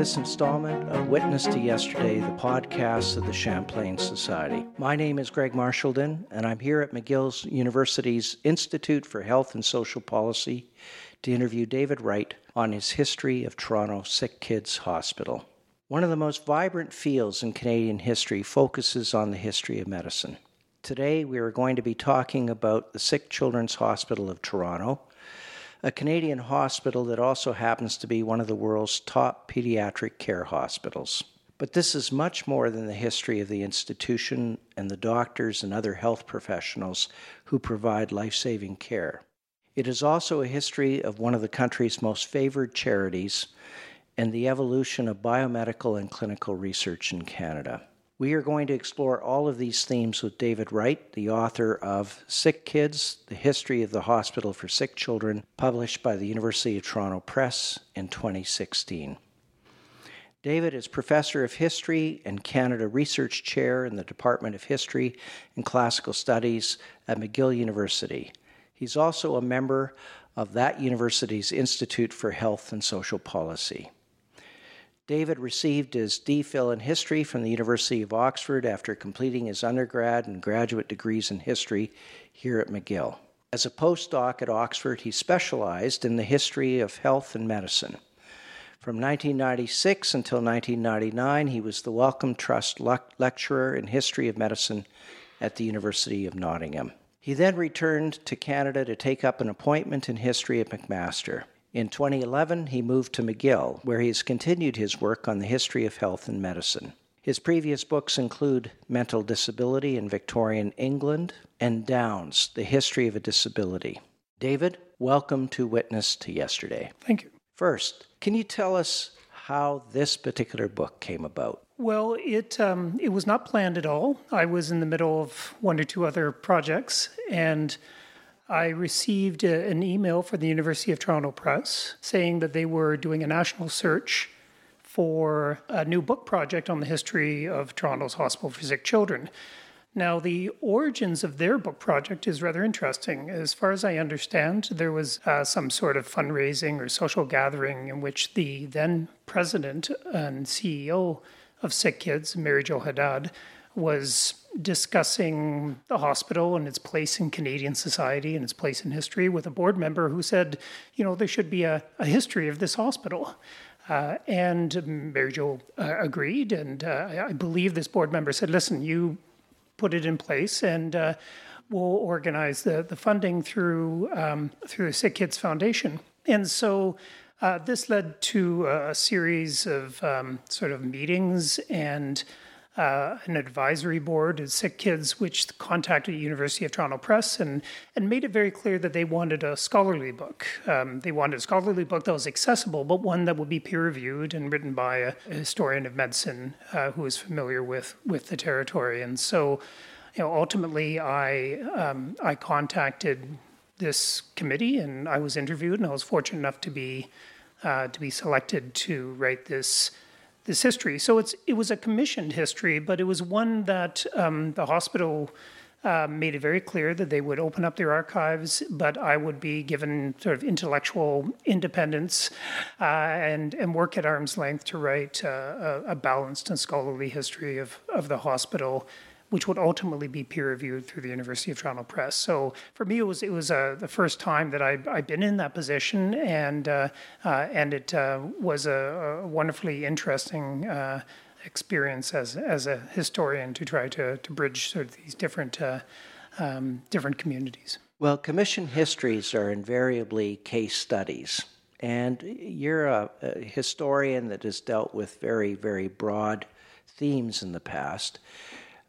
This installment of Witness to Yesterday, the podcast of the Champlain Society. My name is Greg Marchildon, and I'm here at McGill University's Institute for Health and Social Policy to interview David Wright on his history of Toronto Sick Kids Hospital. One of the most vibrant fields in Canadian history focuses on the history of medicine. Today, we are going to be talking about the Sick Children's Hospital of Toronto a Canadian hospital that also happens to be one of the world's top pediatric care hospitals. But this is much more than the history of the institution and the doctors and other health professionals who provide life saving care. It is also a history of one of the country's most favored charities and the evolution of biomedical and clinical research in Canada. We are going to explore all of these themes with David Wright, the author of Sick Kids The History of the Hospital for Sick Children, published by the University of Toronto Press in 2016. David is Professor of History and Canada Research Chair in the Department of History and Classical Studies at McGill University. He's also a member of that university's Institute for Health and Social Policy. David received his DPhil in history from the University of Oxford after completing his undergrad and graduate degrees in history here at McGill. As a postdoc at Oxford, he specialized in the history of health and medicine. From 1996 until 1999, he was the Wellcome Trust Lecturer in History of Medicine at the University of Nottingham. He then returned to Canada to take up an appointment in history at McMaster. In 2011, he moved to McGill, where he has continued his work on the history of health and medicine. His previous books include Mental Disability in Victorian England and Downs, The History of a Disability. David, welcome to Witness to Yesterday. Thank you. First, can you tell us how this particular book came about? Well, it um, it was not planned at all. I was in the middle of one or two other projects, and I received a, an email from the University of Toronto Press saying that they were doing a national search for a new book project on the history of Toronto's Hospital for Sick Children. Now, the origins of their book project is rather interesting. As far as I understand, there was uh, some sort of fundraising or social gathering in which the then president and CEO of Sick Kids, Mary Jo Haddad, was discussing the hospital and its place in Canadian society and its place in history with a board member who said, you know, there should be a, a history of this hospital. Uh, and Mary Jo uh, agreed, and uh, I believe this board member said, listen, you put it in place, and uh, we'll organize the, the funding through, um, through the Sick Kids Foundation. And so uh, this led to a series of um, sort of meetings and uh, an advisory board of sick kids, which contacted University of Toronto Press and, and made it very clear that they wanted a scholarly book. Um, they wanted a scholarly book that was accessible, but one that would be peer reviewed and written by a, a historian of medicine uh, who is familiar with, with the territory. And so, you know, ultimately, I um, I contacted this committee and I was interviewed, and I was fortunate enough to be uh, to be selected to write this this history. So it's it was a commissioned history, but it was one that um, the hospital uh, made it very clear that they would open up their archives, but I would be given sort of intellectual independence uh, and and work at arm's length to write uh, a, a, balanced and scholarly history of of the hospital which would ultimately be peer reviewed through the University of Toronto Press. So for me, it was it was uh, the first time that I I've been in that position, and uh, uh, and it uh, was a, a, wonderfully interesting. Uh, experience as as a historian to try to to bridge sort of these different uh, um, different communities. Well, commission histories are invariably case studies, and you're a, a historian that has dealt with very very broad themes in the past.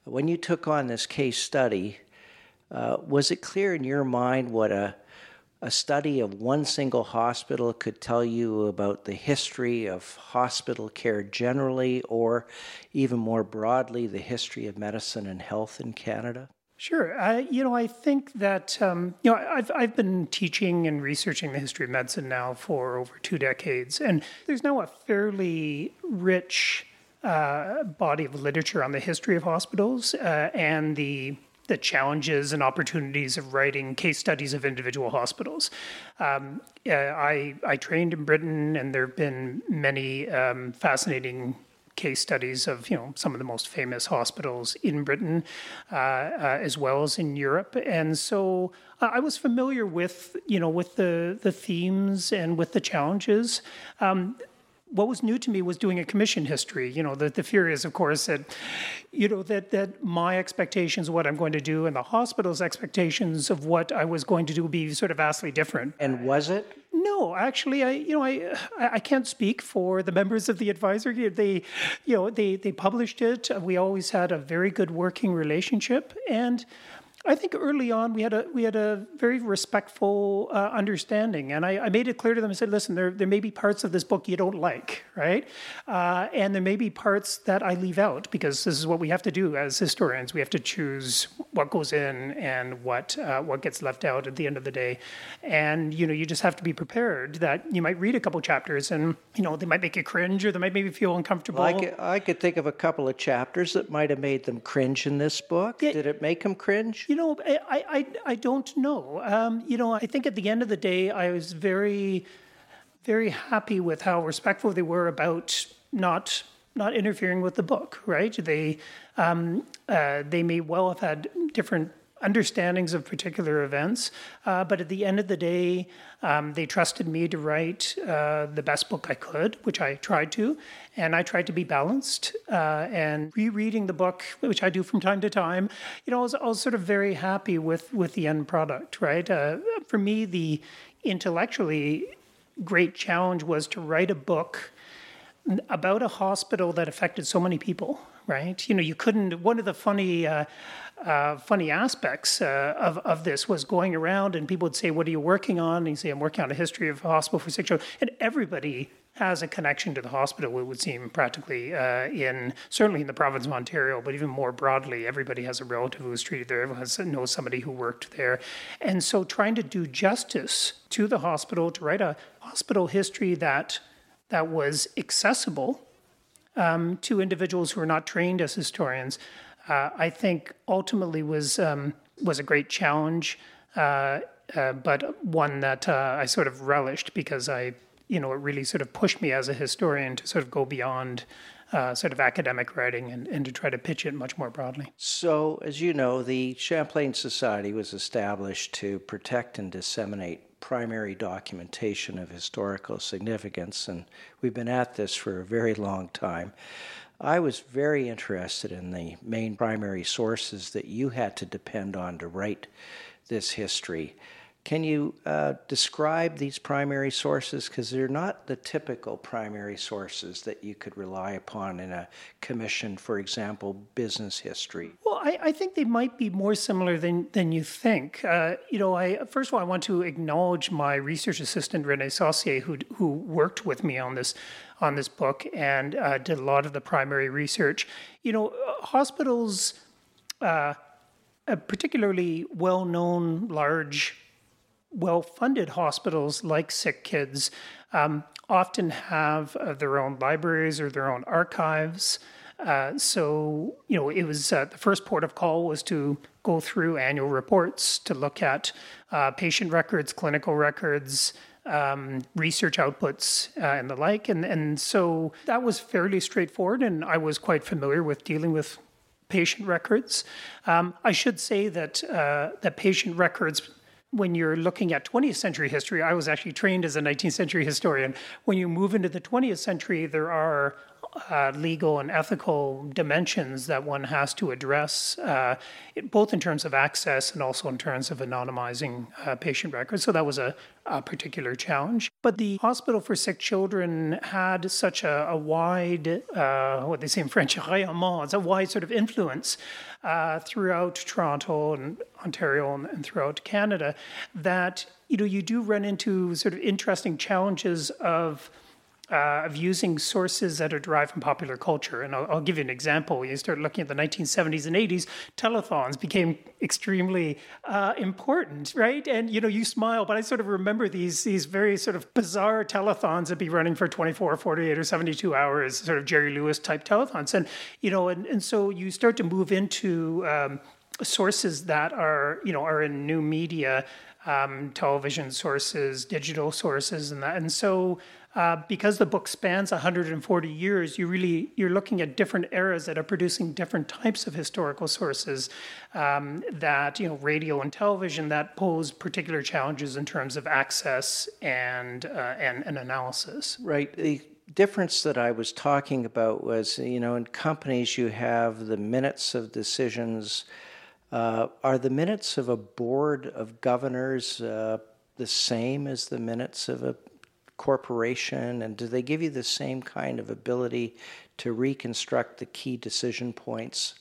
When you took on this case study, uh, was it clear in your mind what a, a study of one single hospital could tell you about the history of hospital care generally, or even more broadly, the history of medicine and health in Canada? Sure. Uh, you know, I think that, um, you know, I've, I've been teaching and researching the history of medicine now for over two decades, and there's now a fairly rich uh, body of literature on the history of hospitals uh, and the the challenges and opportunities of writing case studies of individual hospitals. Um, uh, I, I trained in Britain, and there have been many um, fascinating case studies of you know some of the most famous hospitals in Britain, uh, uh, as well as in Europe, and so I was familiar with you know with the the themes and with the challenges. Um, what was new to me was doing a commission history. You know, the, the fear is, of course, that, you know, that, that my expectations of what I'm going to do and the hospital's expectations of what I was going to do would be sort of vastly different. And was it? No, actually, I, you know, I, I can't speak for the members of the advisory. They, you know, they, they published it. We always had a very good working relationship. And I think early on we had a we had a very respectful uh, understanding, and I, I, made it clear to them. I said, "Listen, there there may be parts of this book you don't like, right? Uh, and there may be parts that I leave out because this is what we have to do as historians. We have to choose what goes in and what uh, what gets left out at the end of the day. And you know, you just have to be prepared that you might read a couple chapters, and you know, they might make you cringe or they might make you feel uncomfortable. I could, I could think of a couple of chapters that might have made them cringe in this book. Yeah. Did it make them cringe? You know, I, I, I don't know. Um, you know, I think at the end of the day, I was very, very happy with how respectful they were about not not interfering with the book. Right? They um, uh, they may well have had different understandings of particular events. Uh, but at the end of the day, um, they trusted me to write uh, the best book I could, which I tried to. And I tried to be balanced. Uh, and rereading the book, which I do from time to time, you know, I was, I was sort of very happy with, with the end product, right? Uh, for me, the intellectually great challenge was to write a book about a hospital that affected so many people right you know you couldn't one of the funny uh, uh, funny aspects uh, of, of this was going around and people would say, What are you working on? And you say, I'm working on a history of a hospital for sick children. And everybody has a connection to the hospital, it would seem practically uh, in certainly in the province of Ontario, but even more broadly, everybody has a relative who was treated there, everyone has, knows somebody who worked there. And so trying to do justice to the hospital, to write a hospital history that that was accessible um, to individuals who are not trained as historians uh, I think ultimately was um, was a great challenge, uh, uh, but one that uh, I sort of relished because I, you know, it really sort of pushed me as a historian to sort of go beyond. Uh, sort of academic writing and, and to try to pitch it much more broadly. So, as you know, the Champlain Society was established to protect and disseminate primary documentation of historical significance, and we've been at this for a very long time. I was very interested in the main primary sources that you had to depend on to write this history. Can you uh, describe these primary sources? Because they're not the typical primary sources that you could rely upon in a commission, for example, business history. Well, I, I think they might be more similar than, than you think. Uh, you know, I first of all, I want to acknowledge my research assistant, Renee Saucier, who, who worked with me on this on this book and uh, did a lot of the primary research. You know, hospitals, uh, a particularly well known, large well funded hospitals like SickKids um, often have uh, their own libraries or their own archives. Uh, so, you know, it was uh, the first port of call was to go through annual reports to look at uh, patient records, clinical records, um, research outputs, uh, and the like. And, and so that was fairly straightforward, and I was quite familiar with dealing with patient records. Um, I should say that uh, that patient records when you're looking at 20th century history, I was actually trained as a 19th century historian. When you move into the 20th century, there are uh, legal and ethical dimensions that one has to address, uh, both in terms of access and also in terms of anonymizing uh, patient records. So that was a, a, particular challenge. But the Hospital for Sick Children had such a, a wide, uh, what they say in French, rayonnement, it's a wide sort of influence uh, throughout Toronto and Ontario and, and throughout Canada that you know you do run into sort of interesting challenges of uh, of using sources that are derived from popular culture. And I'll, I'll, give you an example. You start looking at the 1970s and 80s, telethons became extremely uh, important, right? And you know, you smile, but I sort of remember these these very sort of bizarre telethons that be running for 24, 48, or 72 hours, sort of Jerry Lewis type telethons. And you know, and, and so you start to move into um, sources that are you know are in new media. Um, television sources, digital sources, and that, and so uh, because the book spans 140 years, you really you're looking at different eras that are producing different types of historical sources um, that you know radio and television that pose particular challenges in terms of access and uh, and, and analysis. Right. The difference that I was talking about was you know in companies you have the minutes of decisions. Uh, are the minutes of a board of governors uh, the same as the minutes of a corporation? And do they give you the same kind of ability to reconstruct the key decision points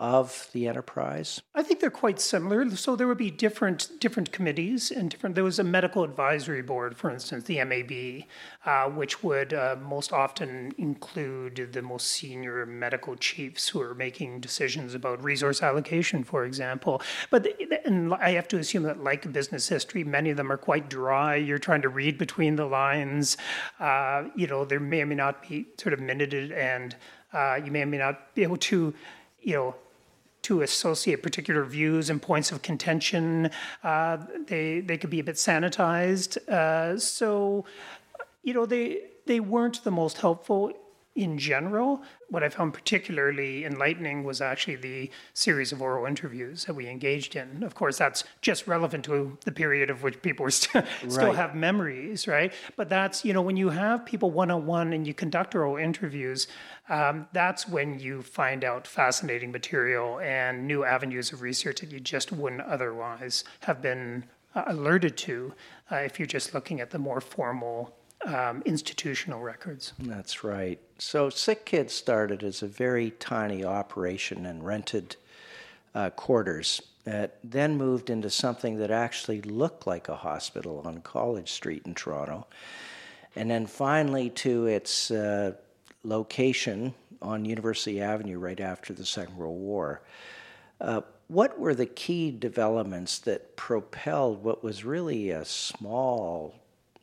of the enterprise? I think they're quite similar. So there would be different different committees and different. There was a medical advisory board, for instance, the MAB, uh, which would uh, most often include the most senior medical chiefs who are making decisions about resource allocation, for example. But and I have to assume that, like business history, many of them are quite dry. You're trying to read between the lines. Uh, you know, there may or may not be sort of minuted, and uh, you may or may not be able to you know, to associate particular views and points of contention. Uh, they they could be a bit sanitized. Uh, so, you know, they they weren't the most helpful in general. What I found particularly enlightening was actually the series of oral interviews that we engaged in. Of course, that's just relevant to the period of which people st- right. still have memories, right? But that's, you know, when you have people one on one and you conduct oral interviews, um, that's when you find out fascinating material and new avenues of research that you just wouldn't otherwise have been uh, alerted to uh, if you're just looking at the more formal um, institutional records. That's right. So Sick Kids started as a very tiny operation and rented uh, quarters. It then moved into something that actually looked like a hospital on College Street in Toronto. And then finally to its uh, location on University Avenue right after the Second World War. Uh, what were the key developments that propelled what was really a small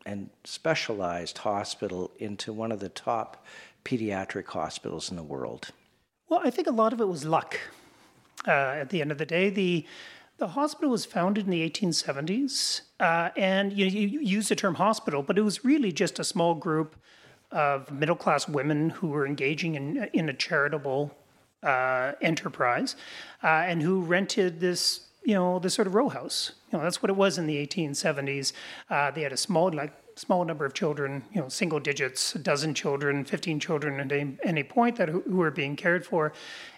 and specialized hospital into one of the top pediatric hospitals in the world? Well, I think a lot of it was luck. Uh, at the end of the day, the the hospital was founded in the 1870s, uh, and you, you use the term hospital, but it was really just a small group of middle class women who were engaging in in a charitable uh, enterprise, uh, and who rented this you know, this sort of row house. You know, that's what it was in the 1870s. Uh, they had a small, like, small number of children, you know, single digits, a dozen children, 15 children at any, any point that who were being cared for.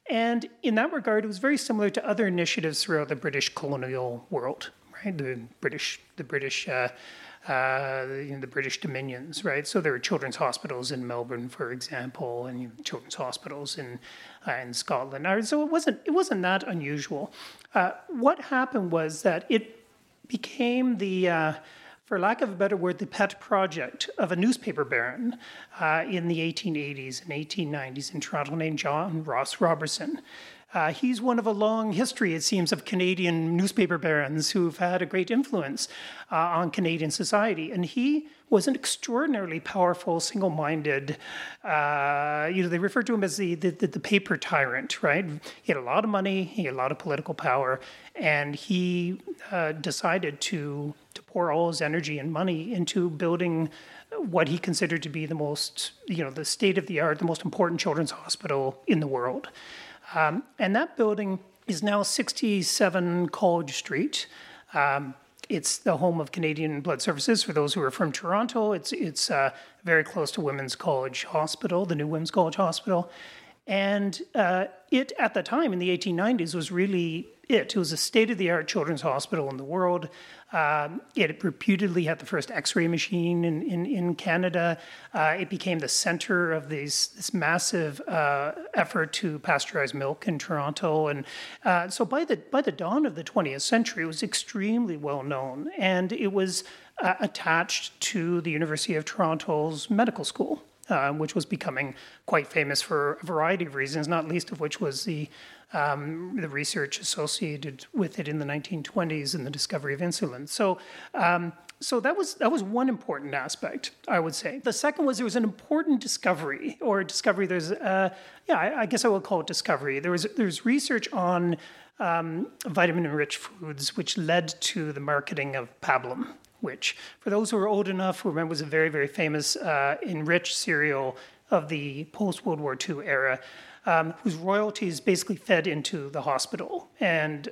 And in that regard, it was very similar to other initiatives throughout the British colonial world. right? The British, the British. Uh, uh, you know, the British dominions, right? So there were children's hospitals in Melbourne, for example, and you know, children's hospitals in uh, in Scotland. So it wasn't it wasn't that unusual. Uh, what happened was that it became the uh, for lack of a better word, the pet project of a newspaper baron uh, in the 1880s and 1890s in Toronto named John Ross Robertson. Uh, he's one of a long history, it seems, of Canadian newspaper barons who've had a great influence uh, on Canadian society. And he was an extraordinarily powerful, single minded, uh, you know, they refer to him as the, the, the, paper tyrant, right? He had a lot of money, he had a lot of political power, and he uh, decided to pour all his energy and money into building what he considered to be the most, you know, the state of the art, the most important children's hospital in the world. Um, and that building is now 67 College Street. Um, it's the home of Canadian Blood Services. For those who are from Toronto, it's it's uh, very close to Women's College Hospital, the new Women's College Hospital, and uh, it at the time in the 1890s was really it. It was a state of the art children's hospital in the world. Um, it reputedly had the first x ray machine in, in, in Canada. Uh, it became the center of these, this massive uh, effort to pasteurize milk in Toronto. And uh, so by the, by the dawn of the 20th century, it was extremely well known. And it was uh, attached to the University of Toronto's medical school. Uh, which was becoming quite famous for a variety of reasons, not least of which was the um, the research associated with it in the 1920s and the discovery of insulin. So, um, so that was that was one important aspect, I would say. The second was there was an important discovery, or discovery. There's, uh, yeah, I, I, guess I will call it discovery. There was there's research on um, vitamin-enriched foods, which led to the marketing of pablum, which, for those who are old enough, who remember was a very very famous uh, enriched cereal of the post World War II era um, whose royalties basically fed into the hospital and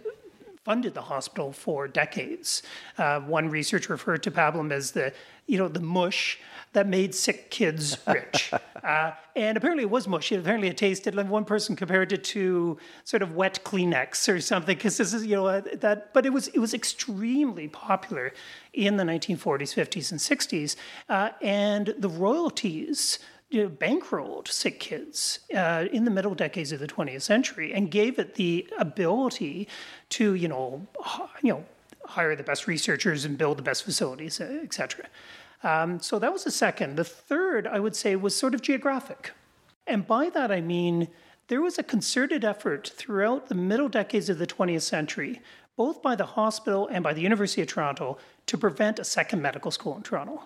funded the hospital for decades. Uh, one researcher referred to Pablum as the, you know, the mush that made sick kids rich. uh, and apparently it was mush. Apparently it tasted like one person compared it to sort of wet Kleenex or something. Because this is, you know, uh, that. But it was it was extremely popular in the 1940s, 50s, and 60s, uh, and the royalties you know, bankrolled sick kids uh, in the middle decades of the 20th century and gave it the ability to, you know, you know, hire the best researchers and build the best facilities, etc. Um, so that was the second. The third, I would say, was sort of geographic. And by that I mean there was a concerted effort throughout the middle decades of the 20th century, both by the hospital and by the University of Toronto, to prevent a second medical school in Toronto.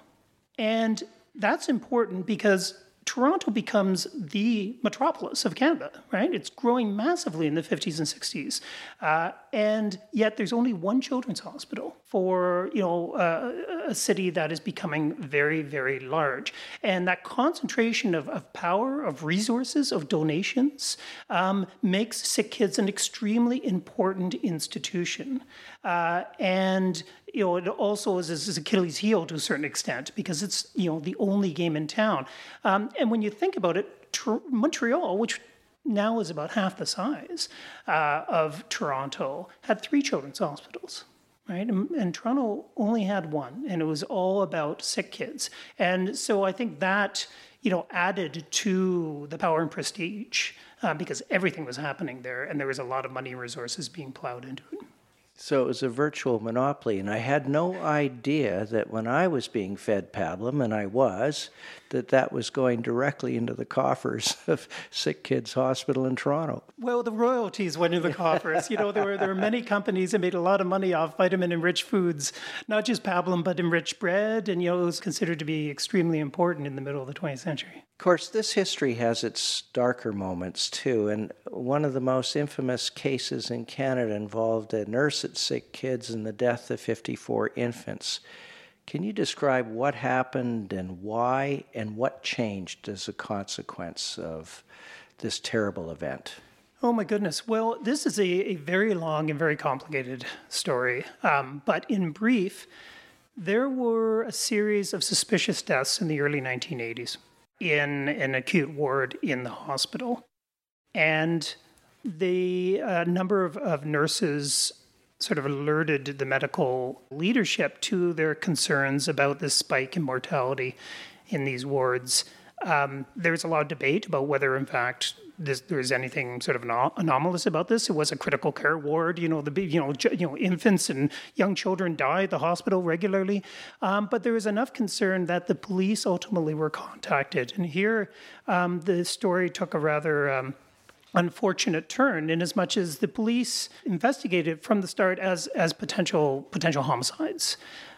And that's important because Toronto becomes the metropolis of Canada, right? It's growing massively in the 50s and 60s. Uh, and yet there's only one children's hospital for, you know, uh, a city that is becoming very, very large. And that concentration of, of power, of resources, of donations um, makes Sick Kids an extremely important institution. Uh, and you know, it also is, is Achilles' heel to a certain extent because it's you know the only game in town. Um, and when you think about it, Tr- Montreal, which now is about half the size uh, of Toronto, had three children's hospitals. Right, and, and, Toronto only had one, and it was all about sick kids. And so I think that you know added to the power and prestige uh, because everything was happening there, and there was a lot of money and resources being plowed into it. So it was a virtual monopoly, and I had no idea that when I was being fed pablum, and I was, that that was going directly into the coffers of Sick Kids Hospital in Toronto. Well, the royalties went into the coffers. you know, there were there were many companies that made a lot of money off vitamin-enriched foods, not just pablum, but enriched bread, and you know, it was considered to be extremely important in the middle of the 20th century. Of course, this history has its darker moments too, and one of the most infamous cases in Canada involved a nurse at Sick Kids and the death of 54 infants. Can you describe what happened and why, and what changed as a consequence of this terrible event? Oh my goodness. Well, this is a, a very long and very complicated story. Um, but in brief, there were a series of suspicious deaths in the early 1980s in an acute ward in the hospital. And the uh, number of, of nurses sort of alerted the medical leadership to their concerns about this spike in mortality in these wards. Um, there's a lot of debate about whether, in fact, this, was anything sort of anom- anomalous about this. It was a critical care ward. You know, the you know you know infants and young children die at the hospital regularly, um, but there was enough concern that the police ultimately were contacted. And here, um, the story took a rather um, unfortunate turn in as much as the police investigated from the start as as potential potential homicides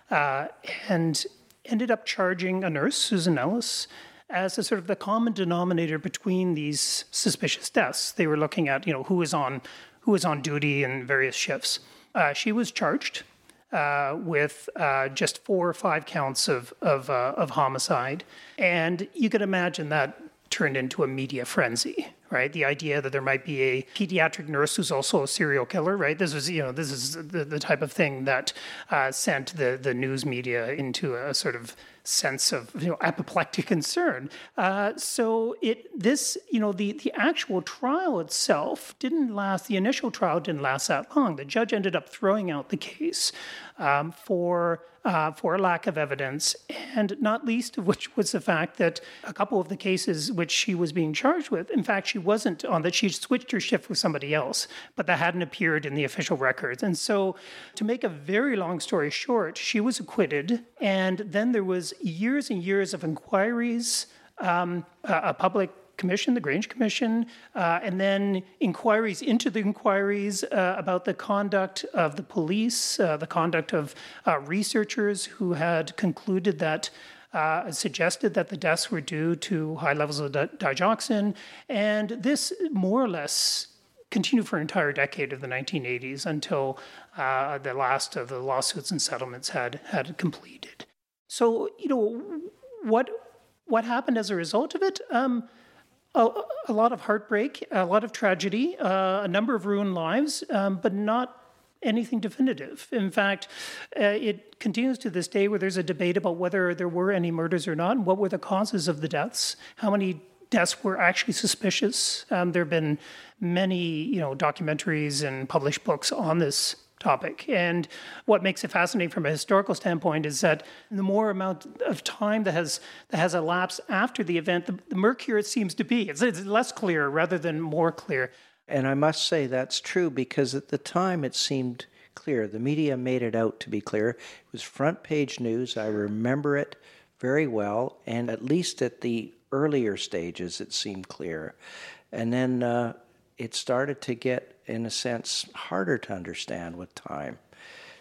uh, and ended up charging a nurse Susan Nelles as a sort of the common denominator between these suspicious deaths. They were looking at you know who was on who was on duty in various shifts. Uh, she was charged uh, with uh, just four or five counts of of, uh, of homicide, and you could imagine that turned into a media frenzy right? The idea that there might be a pediatric nurse who's also a serial killer, right? This was, you know, this is the, the type of thing that uh, sent the, the news media into a sort of sense of you know apoplectic concern. Uh, so it this you know the the actual trial itself didn't last. The initial trial didn't last that long. The judge ended up throwing out the case um, for uh, for lack of evidence, and not least of which was the fact that a couple of the cases which she was being charged with, in fact, she wasn't on that. She switched her shift with somebody else, but that hadn't appeared in the official records. And so, to make a very long story short, she was acquitted, and then there was years and years of inquiries, um, a public Commission, the Grange Commission, uh, and then inquiries into the inquiries uh, about the conduct of the police, uh, the conduct of uh, researchers who had concluded that. Uh, suggested that the deaths were due to high levels of di- digoxin, and this more or less continued for an entire decade of the 1980s until uh, the last of the lawsuits and settlements had had completed. So, you know, what what happened as a result of it? Um, a, lot of heartbreak, a lot of tragedy, uh, a number of ruined lives, um, but not anything definitive. In fact, uh, it continues to this day where there's a debate about whether there were any murders or not, and what were the causes of the deaths, how many deaths were actually suspicious. Um, there have been many, you know, documentaries and published books on this topic. And what makes it fascinating from a historical standpoint is that the more amount of time that has that has elapsed after the event, the, the murkier it seems to be. It's, it's less clear rather than more clear. And I must say that's true because at the time it seemed clear. The media made it out to be clear. It was front page news. I remember it very well, and at least at the earlier stages, it seemed clear. And then uh, it started to get, in a sense, harder to understand with time.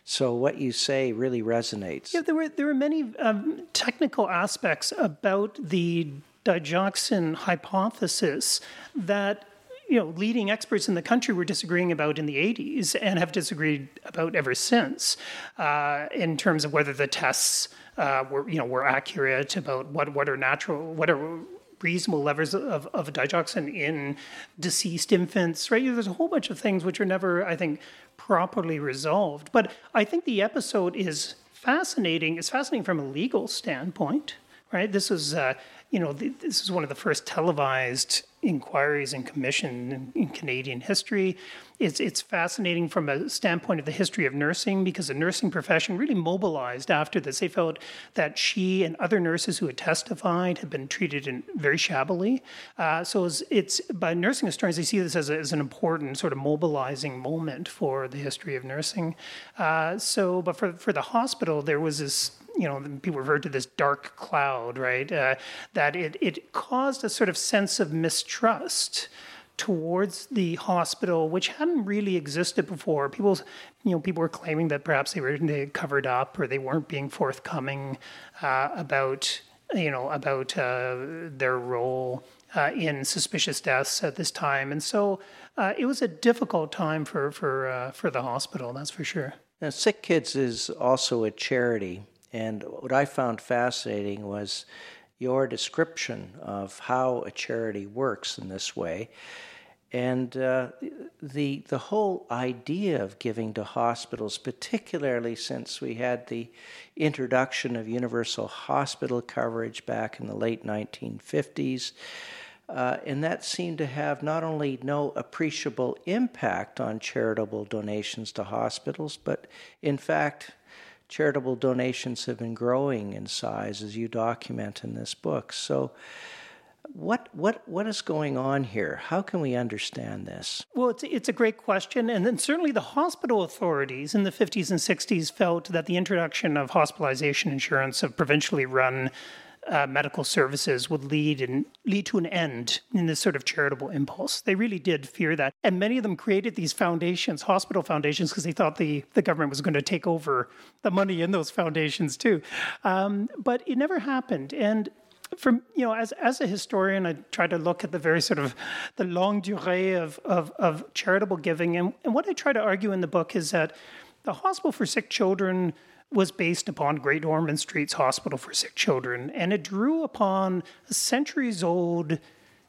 So what you say really resonates. Yeah, there were there were many um, technical aspects about the digoxin hypothesis that you know leading experts in the country were disagreeing about in the 80s and have disagreed about ever since uh, in terms of whether the tests uh, were you know were accurate about what what are natural what are reasonable levels of, of digoxin in deceased infants, right? There's a whole bunch of things which are never, I think, properly resolved. But I think the episode is fascinating. It's fascinating from a legal standpoint, right? This is, uh, you know, this is one of the first televised inquiries and commission in, in Canadian history. It's, it's fascinating from a standpoint of the history of nursing because the nursing profession really mobilized after this. They felt that she and other nurses who had testified had been treated in, very shabbily. Uh, so it's, it's, by nursing historians, they see this as, a, as, an important sort of mobilizing moment for the history of nursing. Uh, so, but for, for the hospital, there was this you know, people referred to this dark cloud, right? Uh, that it, it caused a sort of sense of mistrust towards the hospital, which hadn't really existed before. People, you know, people were claiming that perhaps they were they covered up or they weren't being forthcoming uh, about, you know, about uh, their role uh, in suspicious deaths at this time, and so uh, it was a difficult time for for uh, for the hospital. That's for sure. Now, Sick Kids is also a charity and what I found fascinating was your description of how a charity works in this way. And uh, the, the whole idea of giving to hospitals, particularly since we had the introduction of universal hospital coverage back in the late 1950s, Uh, and that seemed to have not only no appreciable impact on charitable donations to hospitals, but in fact, charitable donations have been growing in size as you document in this book. So, what what what is going on here? How can we understand this? Well, it's it's a great question, and then certainly the hospital authorities in the 50s and 60s felt that the introduction of hospitalization insurance of provincially run uh, medical services would lead and lead to an end in this sort of charitable impulse. They really did fear that, and many of them created these foundations, hospital foundations, because they thought the the government was going to take over the money in those foundations too. Um, but it never happened, and from you know as as a historian i try to look at the very sort of the longue durée of of, of charitable giving and, and what i try to argue in the book is that the hospital for sick children was based upon Great Ormond Street's Hospital for Sick Children, and it drew upon a centuries old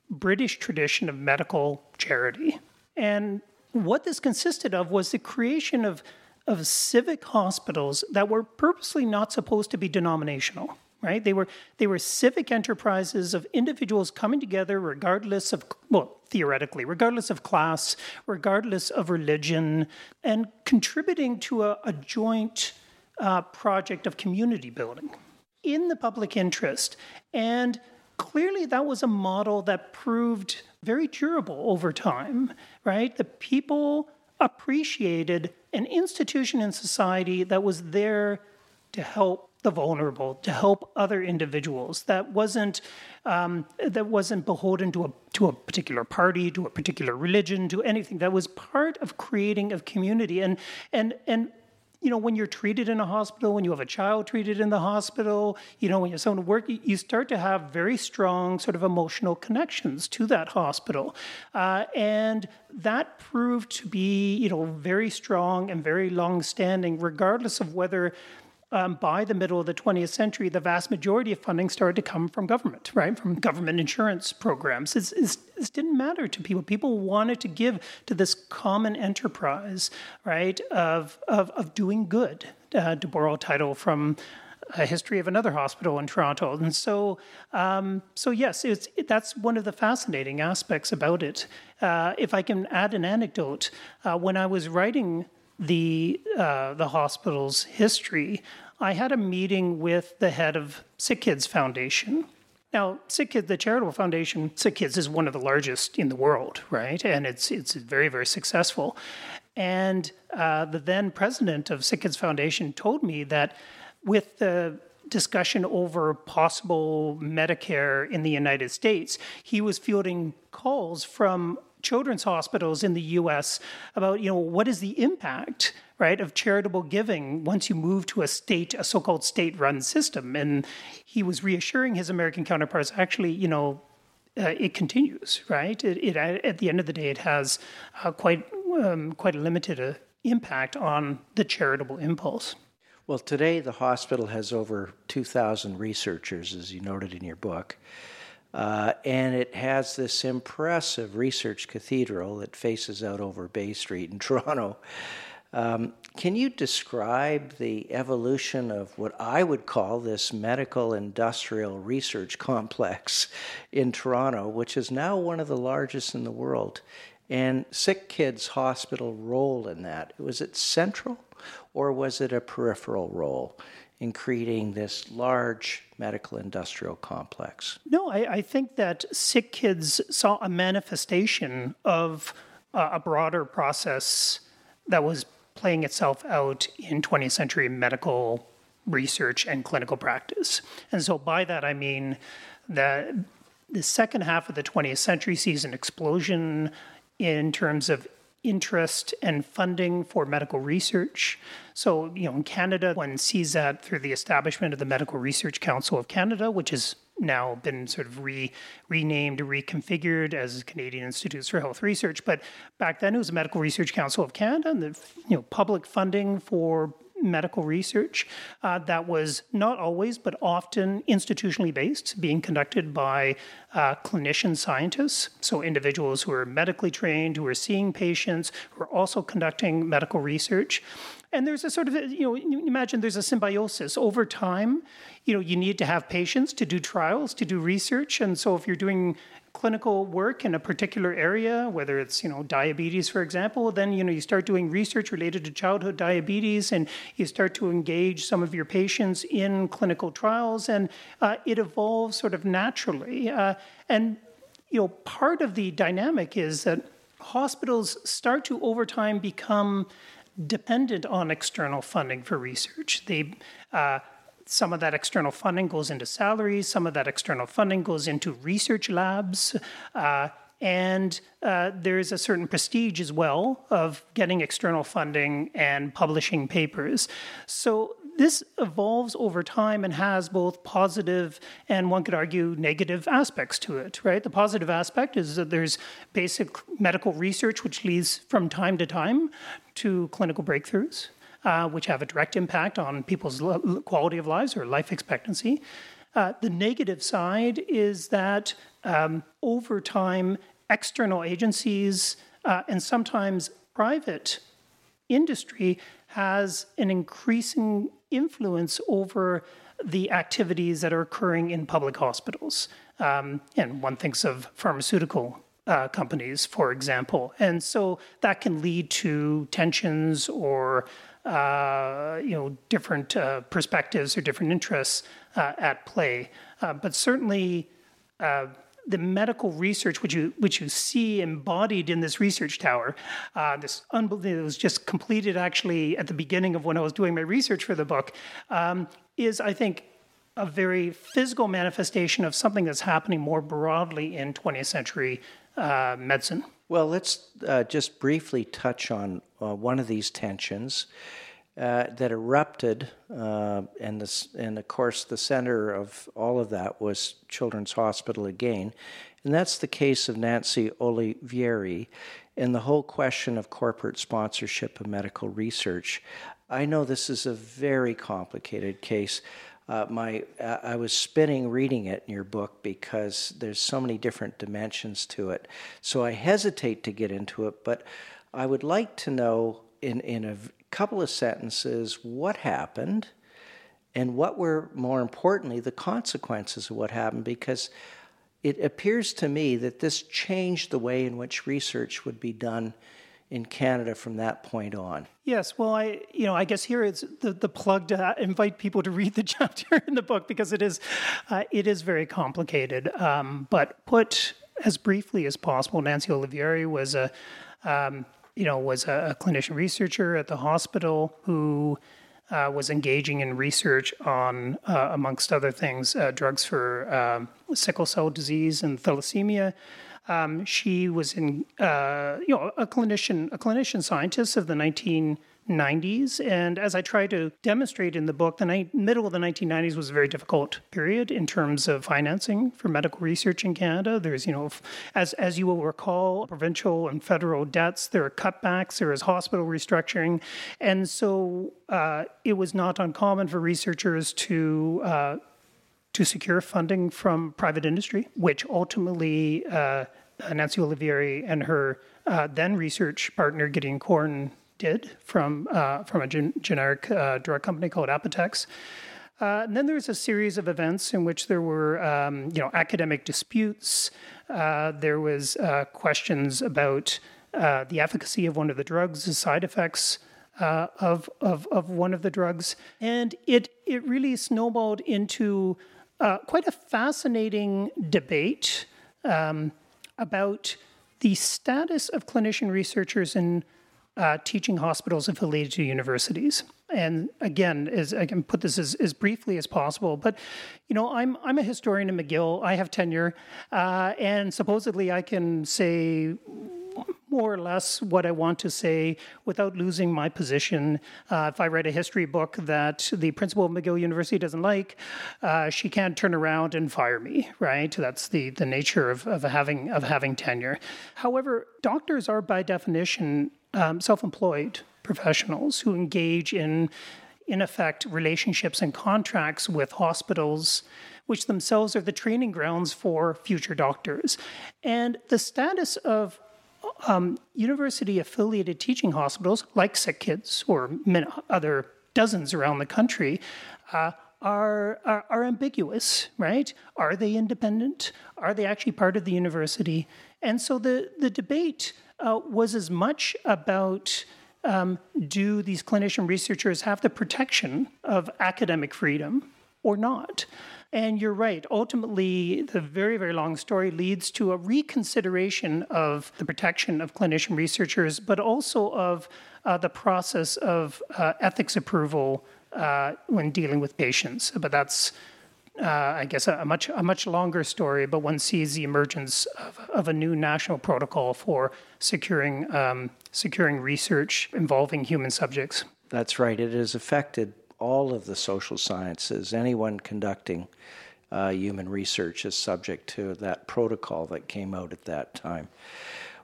British tradition of medical charity. And what this consisted of was the creation of, of civic hospitals that were purposely not supposed to be denominational right? They were they were civic enterprises of individuals coming together regardless of well, theoretically, regardless of class, regardless of religion, and contributing to a, a joint uh, project of community building in the public interest. And clearly that was a model that proved very durable over time, right? The people appreciated an institution in society that was there to help the vulnerable, to help other individuals. That wasn't um, that wasn't beholden to a to a particular party, to a particular religion, to anything. That was part of creating a community. And and and you know, when you're treated in a hospital, when you have a child treated in the hospital, you know, when you have someone work, you start to have very strong sort of emotional connections to that hospital. Uh, and that proved to be, you know, very strong and very long standing, regardless of whether um, by the middle of the 20th century, the vast majority of funding started to come from government, right? From government insurance programs. It's, it's, this didn't matter to people. People wanted to give to this common enterprise, right, of, of, of doing good, uh, to borrow a title from a history of another hospital in Toronto. And so, um, so yes, it's, it, that's one of the fascinating aspects about it. Uh, if I can add an anecdote, uh, when I was writing the uh, the hospital's history, I had a meeting with the head of Sick Kids Foundation. Now, Sick Kids, the charitable foundation, Sick Kids is one of the largest in the world, right? And it's it's very very successful. And uh, the then president of Sick Kids Foundation told me that with the discussion over possible Medicare in the United States, he was fielding calls from children's hospitals in the US about, you know, what is the impact, right, of charitable giving once you move to a state, a so-called state-run system. And he was reassuring his American counterparts, actually, you know, uh, it continues, right? It, it, at the end of the day, it has uh, quite um, quite a limited uh, impact on the charitable impulse. Well, today the hospital has over 2,000 researchers, as you noted in your book. Uh, and it has this impressive research cathedral that faces out over Bay Street in Toronto. Um, can you describe the evolution of what I would call this medical industrial research complex in Toronto, which is now one of the largest in the world? And Sick Kids Hospital role in that? Was it central or was it a peripheral role? in creating this large medical industrial complex? No, I, I think that sick kids saw a manifestation of uh, a broader process that was playing itself out in 20th century medical research and clinical practice. And so by that I mean that the second half of the 20th century sees an explosion in terms of interest and funding for medical research. So, you know, in Canada, one sees that through the establishment of the Medical Research Council of Canada, which has now been sort of re, renamed, reconfigured as Canadian Institutes for Health Research. But back then, it was the Medical Research Council of Canada, and the you know public funding for medical research uh, that was not always, but often institutionally based, being conducted by uh, clinician scientists, so individuals who are medically trained, who are seeing patients, who are also conducting medical research. And there's a sort of, you know, imagine there's a symbiosis over time. You know, you need to have patients to do trials, to do research. And so if you're doing clinical work in a particular area, whether it's you know diabetes, for example, then you know you start doing research related to childhood diabetes, and you start to engage some of your patients in clinical trials, and uh, it evolves sort of naturally. Uh, and you know, part of the dynamic is that hospitals start to over time become dependent on external funding for research. They uh, some of that external funding goes into salaries, some of that external funding goes into research labs. Uh, and uh, there's a certain prestige as well of getting external funding and publishing papers. So this evolves over time and has both positive and one could argue negative aspects to it, right? The positive aspect is that there's basic medical research which leads from time to time to clinical breakthroughs uh, which have a direct impact on people's quality of lives or life expectancy. Uh, the negative side is that um, over time, external agencies uh, and sometimes private industry has an increasing influence over the activities that are occurring in public hospitals. Um, and one thinks of pharmaceutical uh, companies, for example. And so that can lead to tensions or uh, you know different uh, perspectives or different interests uh, at play. Uh, but certainly, uh, the medical research which you which you see embodied in this research tower, this unbelievable it was just completed actually at the beginning of when I was doing my research for the book, um, is I think a very physical manifestation of something that's happening more broadly in 20th century uh, medicine. Well, let's uh, just briefly touch on uh, one of these tensions uh, that erupted, uh, and, this, and of course, the center of all of that was Children's Hospital again. And that's the case of Nancy Olivieri and the whole question of corporate sponsorship of medical research. I know this is a very complicated case uh, my uh, I was spinning reading it in your book because there's so many different dimensions to it. So I hesitate to get into it, but I would like to know in in a couple of sentences what happened and what were more importantly the consequences of what happened because it appears to me that this changed the way in which research would be done in Canada from that point on. Yes, well, I you know I guess here is the, the plug to invite people to read the chapter in the book because it is uh, it is very complicated. Um, but put as briefly as possible, Nancy Olivieri was a um, you know was a, a, clinician researcher at the hospital who. Uh, was engaging in research on, uh, amongst other things, uh, drugs for um, sickle cell disease and thalassemia. Um, she was in, uh, you know, a clinician, a clinician scientist of the 1990s, and as I try to demonstrate in the book, the ni- middle of the 1990s was a very difficult period in terms of financing for medical research in Canada. There's, you know, as as you will recall, provincial and federal debts. There are cutbacks. There is hospital restructuring, and so uh, it was not uncommon for researchers to uh, to secure funding from private industry, which ultimately uh, Nancy Olivieri and her uh, then research partner Gideon Koren did from uh, from a gen- generic uh, drug company called Apotex. Uh, and then there was a series of events in which there were, um, you know, academic disputes. Uh, there was questions about the efficacy of one of the drugs, the side effects of, of of one of the drugs, and it it really snowballed into uh, quite a fascinating debate um, about the status of clinician researchers in uh, teaching hospitals affiliated to universities. And again, as I can put this as, as briefly as possible, but you know, I'm I'm a historian in McGill. I have tenure, uh, and supposedly I can say more or less what I want to say without losing my position. Uh, if I write a history book that the principal of McGill University doesn't like, uh, she can't turn around and fire me, right? That's the, the nature of, of, having, of having tenure. However, doctors are by definition um, self employed professionals who engage in, in effect, relationships and contracts with hospitals which themselves are the training grounds for future doctors. And the status of um, university affiliated teaching hospitals like SickKids or other dozens around the country uh, are, are, are ambiguous, right? Are they independent? Are they actually part of the university? And so the, the debate uh, was as much about um, do these clinician researchers have the protection of academic freedom or not? And you're right. Ultimately, the very, very long story leads to a reconsideration of the protection of clinician researchers, but also of uh, the process of uh, ethics approval uh, when dealing with patients. But that's, uh, I guess, a, a, much a much longer story. But one sees the emergence of, of a new national protocol for securing um, securing research involving human subjects. That's right. It has affected all of the social sciences. Anyone conducting uh, human research is subject to that protocol that came out at that time.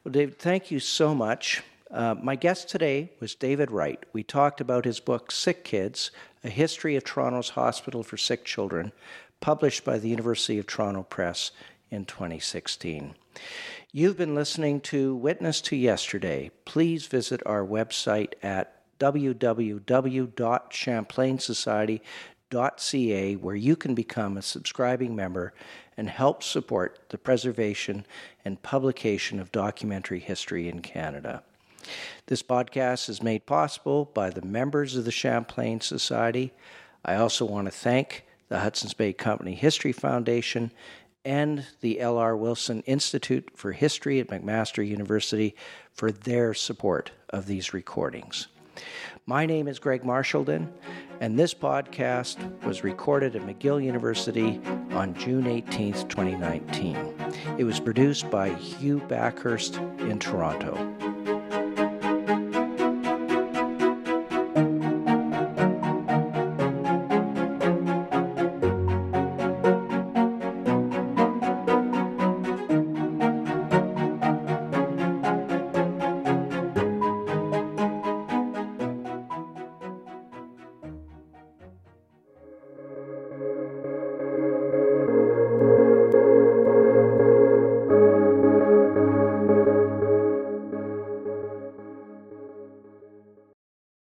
Well, David, thank you so much. Uh, my guest today was David Wright. We talked about his book, Sick Kids A History of Toronto's Hospital for Sick Children, published by the University of Toronto Press in 2016. You've been listening to Witness to Yesterday. Please visit our website at www.champlainsociety.ca, where you can become a subscribing member and help support the preservation and publication of documentary history in Canada. This podcast is made possible by the members of the Champlain Society. I also want to thank the Hudson's Bay Company History Foundation and the L.R. Wilson Institute for History at McMaster University for their support of these recordings. My name is Greg Marchildon, and this podcast was recorded at McGill University on June 18, 2019. It was produced by Hugh Bakhurst in Toronto.